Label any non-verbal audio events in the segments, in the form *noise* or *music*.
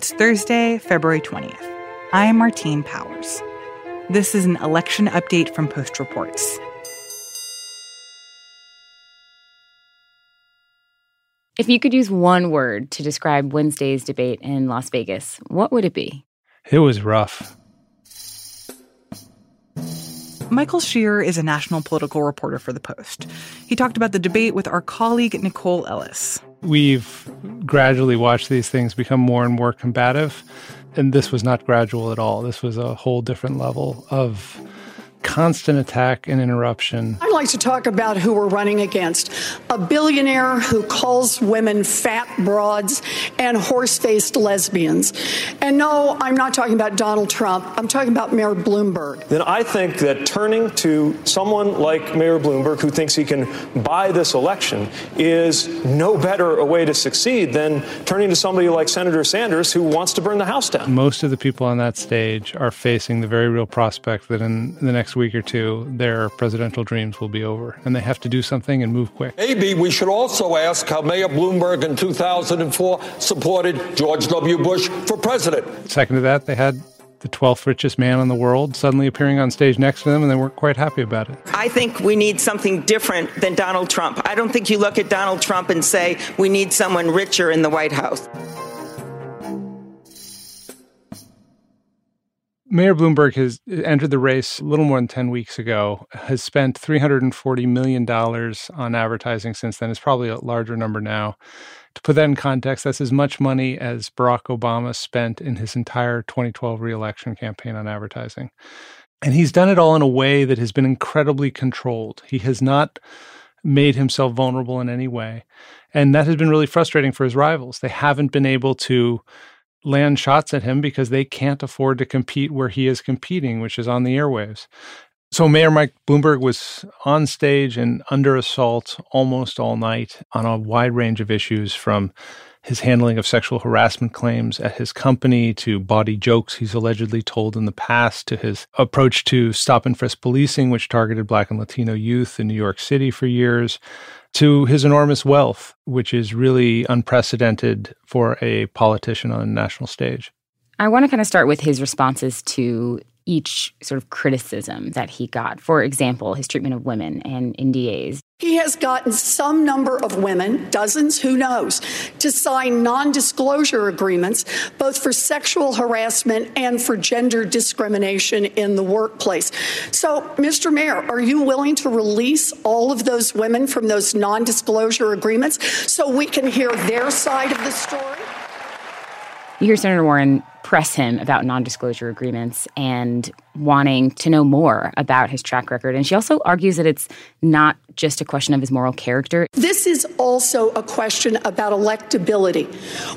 It's Thursday, February 20th. I'm Martine Powers. This is an election update from Post Reports. If you could use one word to describe Wednesday's debate in Las Vegas, what would it be? It was rough. Michael Scherer is a national political reporter for The Post. He talked about the debate with our colleague Nicole Ellis. We've gradually watch these things become more and more combative, and this was not gradual at all. This was a whole different level of constant attack and interruption. I'd like to talk about who we're running against. A billionaire who calls women fat broads and horse faced lesbians. And no, I'm not talking about Donald Trump. I'm talking about Mayor Bloomberg. Then I think that turning to someone like Mayor Bloomberg, who thinks he can buy this election, is no better a way to succeed than turning to somebody like Senator Sanders, who wants to burn the House down. Most of the people on that stage are facing the very real prospect that in the next next week or two, their presidential dreams will be over, and they have to do something and move quick. Maybe we should also ask how Mayor Bloomberg in 2004 supported George W. Bush for president. Second to that, they had the 12th richest man in the world suddenly appearing on stage next to them, and they weren't quite happy about it. I think we need something different than Donald Trump. I don't think you look at Donald Trump and say we need someone richer in the White House. Mayor Bloomberg has entered the race a little more than 10 weeks ago, has spent $340 million on advertising since then. It's probably a larger number now. To put that in context, that's as much money as Barack Obama spent in his entire 2012 reelection campaign on advertising. And he's done it all in a way that has been incredibly controlled. He has not made himself vulnerable in any way. And that has been really frustrating for his rivals. They haven't been able to land shots at him because they can't afford to compete where he is competing, which is on the airwaves. So Mayor Mike Bloomberg was on stage and under assault almost all night on a wide range of issues from his handling of sexual harassment claims at his company to body jokes he's allegedly told in the past to his approach to stop and frisk policing which targeted black and latino youth in New York City for years to his enormous wealth, which is really unprecedented for a politician on a national stage. I want to kind of start with his responses to each sort of criticism that he got. For example, his treatment of women and NDAs. He has gotten some number of women, dozens, who knows, to sign non disclosure agreements, both for sexual harassment and for gender discrimination in the workplace. So, Mr. Mayor, are you willing to release all of those women from those non disclosure agreements so we can hear their side of the story? You hear Senator Warren press him about non disclosure agreements and wanting to know more about his track record. And she also argues that it's not just a question of his moral character. This is also a question about electability.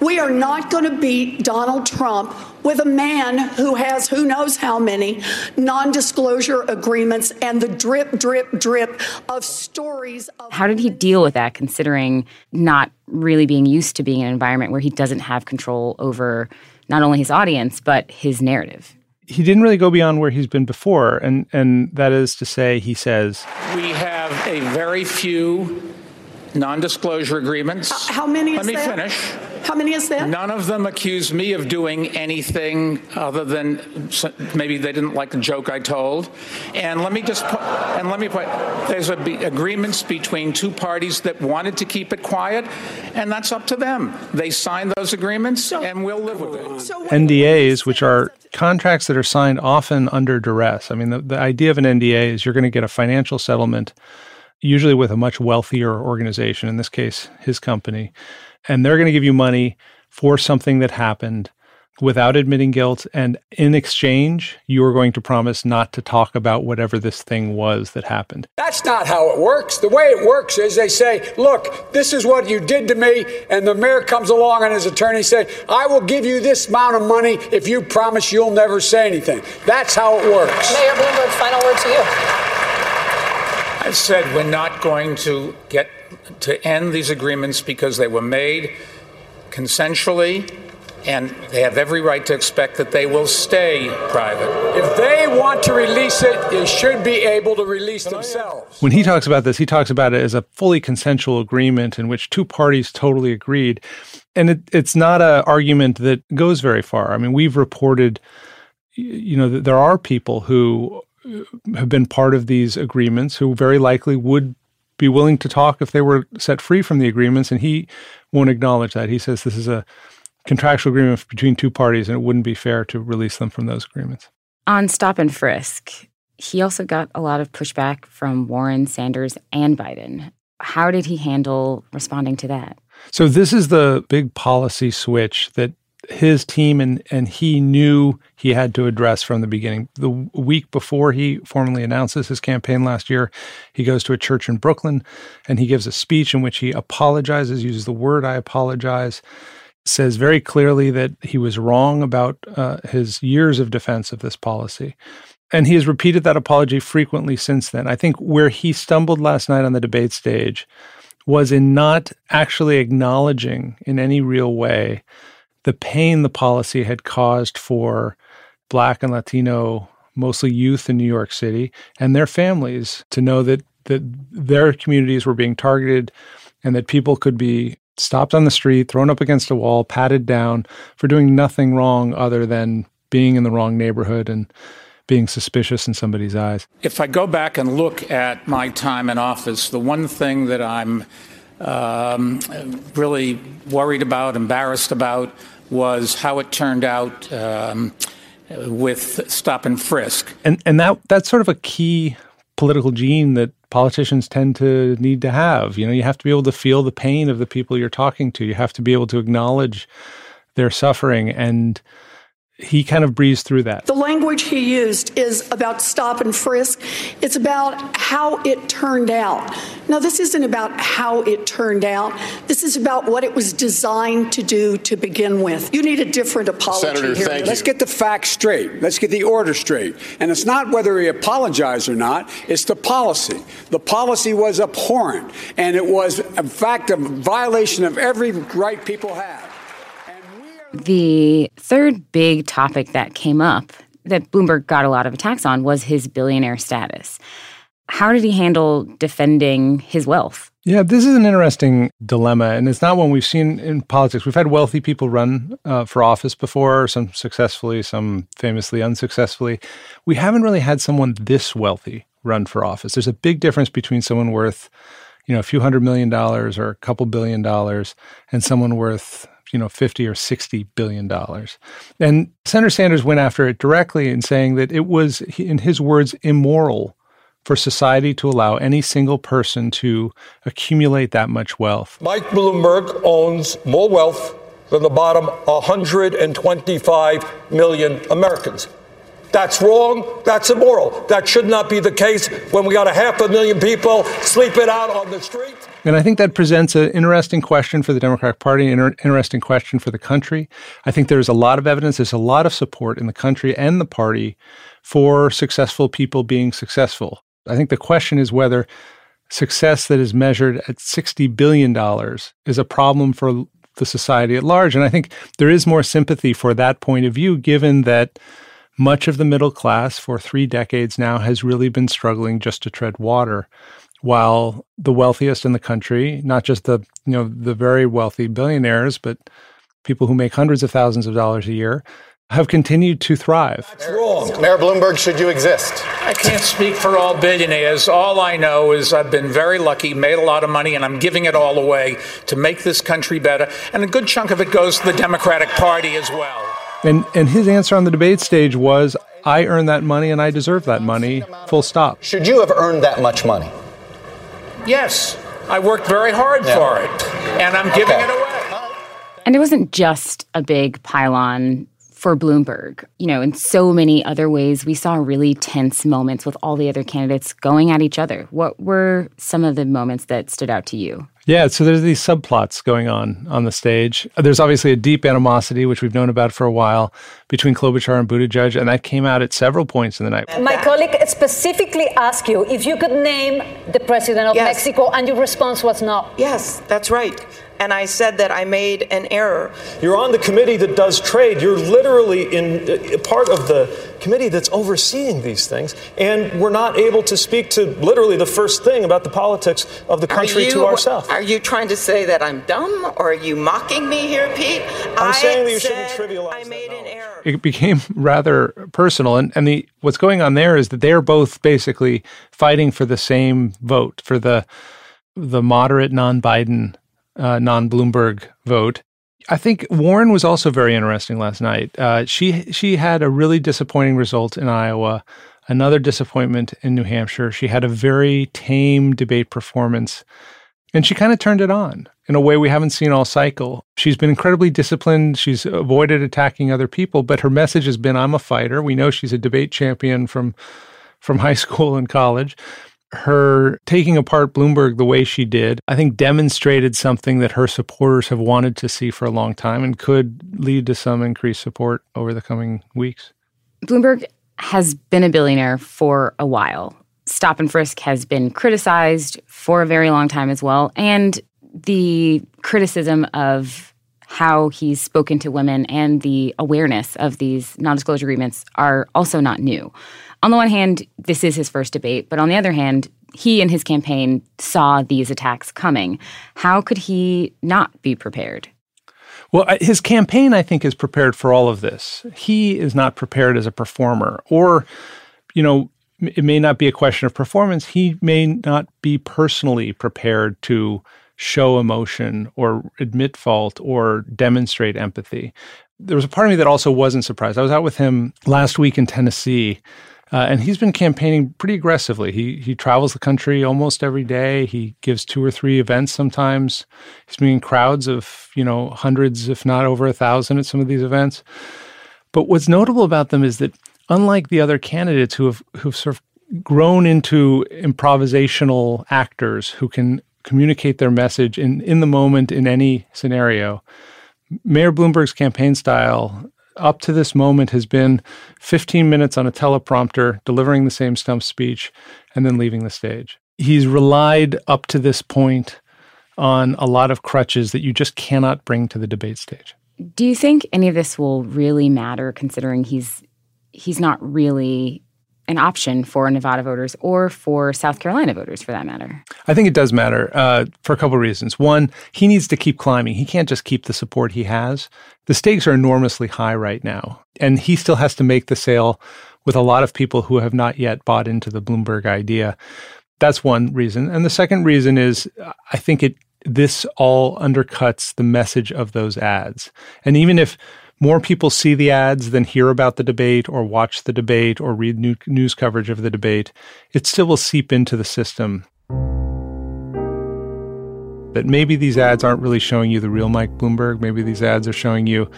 We are not going to beat Donald Trump with a man who has who knows how many non disclosure agreements and the drip, drip, drip of stories. Of- how did he deal with that, considering not really being used to being in an environment where he doesn't have control over not only his audience, but his narrative? He didn't really go beyond where he's been before. And, and that is to say, he says, We have a very few non disclosure agreements. Uh, how many Let me that? finish. How many is that? None of them accused me of doing anything other than maybe they didn't like the joke I told. And let me just put, and let me put there's a be, agreements between two parties that wanted to keep it quiet, and that's up to them. They signed those agreements, so, and we'll live with it. So NDAs, which are contracts that are signed often under duress. I mean, the, the idea of an NDA is you're going to get a financial settlement, usually with a much wealthier organization. In this case, his company and they're going to give you money for something that happened without admitting guilt. And in exchange, you are going to promise not to talk about whatever this thing was that happened. That's not how it works. The way it works is they say, look, this is what you did to me. And the mayor comes along and his attorney said, I will give you this amount of money if you promise you'll never say anything. That's how it works. Mayor Bloomberg, final word to you. I said we're not going to get to end these agreements because they were made consensually and they have every right to expect that they will stay private. If they want to release it, they should be able to release themselves. When he talks about this, he talks about it as a fully consensual agreement in which two parties totally agreed. And it, it's not an argument that goes very far. I mean, we've reported, you know, that there are people who uh, have been part of these agreements who very likely would be willing to talk if they were set free from the agreements. And he won't acknowledge that. He says this is a contractual agreement between two parties and it wouldn't be fair to release them from those agreements. On stop and frisk, he also got a lot of pushback from Warren, Sanders, and Biden. How did he handle responding to that? So, this is the big policy switch that his team and, and he knew he had to address from the beginning. The week before he formally announces his campaign last year, he goes to a church in Brooklyn and he gives a speech in which he apologizes, uses the word I apologize, says very clearly that he was wrong about uh, his years of defense of this policy. And he has repeated that apology frequently since then. I think where he stumbled last night on the debate stage was in not actually acknowledging in any real way the pain the policy had caused for Black and Latino, mostly youth in New York City, and their families to know that, that their communities were being targeted and that people could be stopped on the street, thrown up against a wall, patted down for doing nothing wrong other than being in the wrong neighborhood and being suspicious in somebody's eyes. If I go back and look at my time in office, the one thing that I'm really worried about, embarrassed about, was how it turned out um, with stop and frisk. And and that that's sort of a key political gene that politicians tend to need to have. You know, you have to be able to feel the pain of the people you're talking to. You have to be able to acknowledge their suffering and he kind of breezed through that. The language he used is about stop and frisk. It's about how it turned out. Now, this isn't about how it turned out. This is about what it was designed to do to begin with. You need a different apology Senator, here. Thank Let's get the facts straight. Let's get the order straight. And it's not whether he apologized or not, it's the policy. The policy was abhorrent, and it was, in fact, a violation of every right people have. The third big topic that came up that Bloomberg got a lot of attacks on was his billionaire status. How did he handle defending his wealth? Yeah, this is an interesting dilemma, and it's not one we've seen in politics. We've had wealthy people run uh, for office before, some successfully, some famously unsuccessfully. We haven't really had someone this wealthy run for office. There's a big difference between someone worth, you know, a few hundred million dollars or a couple billion dollars and someone worth you know 50 or 60 billion dollars and senator sanders went after it directly in saying that it was in his words immoral for society to allow any single person to accumulate that much wealth mike bloomberg owns more wealth than the bottom 125 million americans that's wrong. That's immoral. That should not be the case when we got a half a million people sleeping out on the street. And I think that presents an interesting question for the Democratic Party, an interesting question for the country. I think there's a lot of evidence, there's a lot of support in the country and the party for successful people being successful. I think the question is whether success that is measured at $60 billion is a problem for the society at large. And I think there is more sympathy for that point of view, given that much of the middle class for three decades now has really been struggling just to tread water while the wealthiest in the country, not just the you know the very wealthy billionaires, but people who make hundreds of thousands of dollars a year, have continued to thrive. That's wrong. Mayor Bloomberg, should you exist? I can't speak for all billionaires. All I know is I've been very lucky, made a lot of money, and I'm giving it all away to make this country better. And a good chunk of it goes to the Democratic Party as well. And and his answer on the debate stage was, "I earned that money and I deserve that money." Full stop. Should you have earned that much money? Yes, I worked very hard yeah. for it, and I'm giving okay. it away. And it wasn't just a big pylon for Bloomberg. You know, in so many other ways, we saw really tense moments with all the other candidates going at each other. What were some of the moments that stood out to you? Yeah, so there's these subplots going on on the stage. There's obviously a deep animosity, which we've known about for a while, between Klobuchar and Buttigieg, and that came out at several points in the night. My colleague specifically asked you if you could name the president of yes. Mexico, and your response was no. Yes, that's right. And I said that I made an error. You're on the committee that does trade. You're literally in uh, part of the committee that's overseeing these things, and we're not able to speak to literally the first thing about the politics of the country you, to ourselves. Are you trying to say that I'm dumb, or are you mocking me here, Pete? I'm I saying that you shouldn't trivialize I made an error. it became rather personal and, and the what's going on there is that they're both basically fighting for the same vote for the the moderate non-biden uh, non-bloomberg vote i think warren was also very interesting last night uh, she she had a really disappointing result in iowa another disappointment in new hampshire she had a very tame debate performance and she kind of turned it on in a way we haven't seen all cycle. She's been incredibly disciplined. She's avoided attacking other people, but her message has been I'm a fighter. We know she's a debate champion from from high *laughs* school and college. Her taking apart Bloomberg the way she did, I think demonstrated something that her supporters have wanted to see for a long time and could lead to some increased support over the coming weeks. Bloomberg has been a billionaire for a while. Stop and frisk has been criticized for a very long time as well. And the criticism of how he's spoken to women and the awareness of these non disclosure agreements are also not new. On the one hand, this is his first debate, but on the other hand, he and his campaign saw these attacks coming. How could he not be prepared? Well, his campaign, I think, is prepared for all of this. He is not prepared as a performer, or, you know, it may not be a question of performance. He may not be personally prepared to show emotion or admit fault or demonstrate empathy. There was a part of me that also wasn't surprised. I was out with him last week in Tennessee. Uh, and he's been campaigning pretty aggressively. He he travels the country almost every day. He gives two or three events sometimes. He's meeting crowds of you know hundreds, if not over a thousand, at some of these events. But what's notable about them is that unlike the other candidates who have who've sort of grown into improvisational actors who can communicate their message in, in the moment in any scenario. Mayor Bloomberg's campaign style up to this moment has been 15 minutes on a teleprompter, delivering the same stump speech, and then leaving the stage. He's relied up to this point on a lot of crutches that you just cannot bring to the debate stage. Do you think any of this will really matter considering he's he's not really an option for Nevada voters or for South Carolina voters, for that matter? I think it does matter uh, for a couple of reasons. One, he needs to keep climbing. He can't just keep the support he has. The stakes are enormously high right now, and he still has to make the sale with a lot of people who have not yet bought into the Bloomberg idea. That's one reason. And the second reason is I think it this all undercuts the message of those ads. And even if more people see the ads than hear about the debate or watch the debate or read new news coverage of the debate, it still will seep into the system. That maybe these ads aren't really showing you the real Mike Bloomberg. Maybe these ads are showing you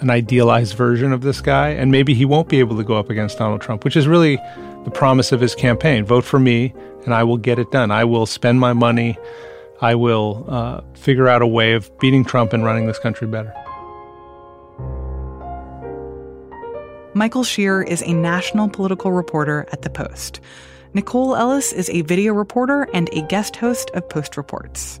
an idealized version of this guy. And maybe he won't be able to go up against Donald Trump, which is really the promise of his campaign vote for me, and I will get it done. I will spend my money. I will uh, figure out a way of beating Trump and running this country better. Michael Scherer is a national political reporter at The Post. Nicole Ellis is a video reporter and a guest host of Post Reports.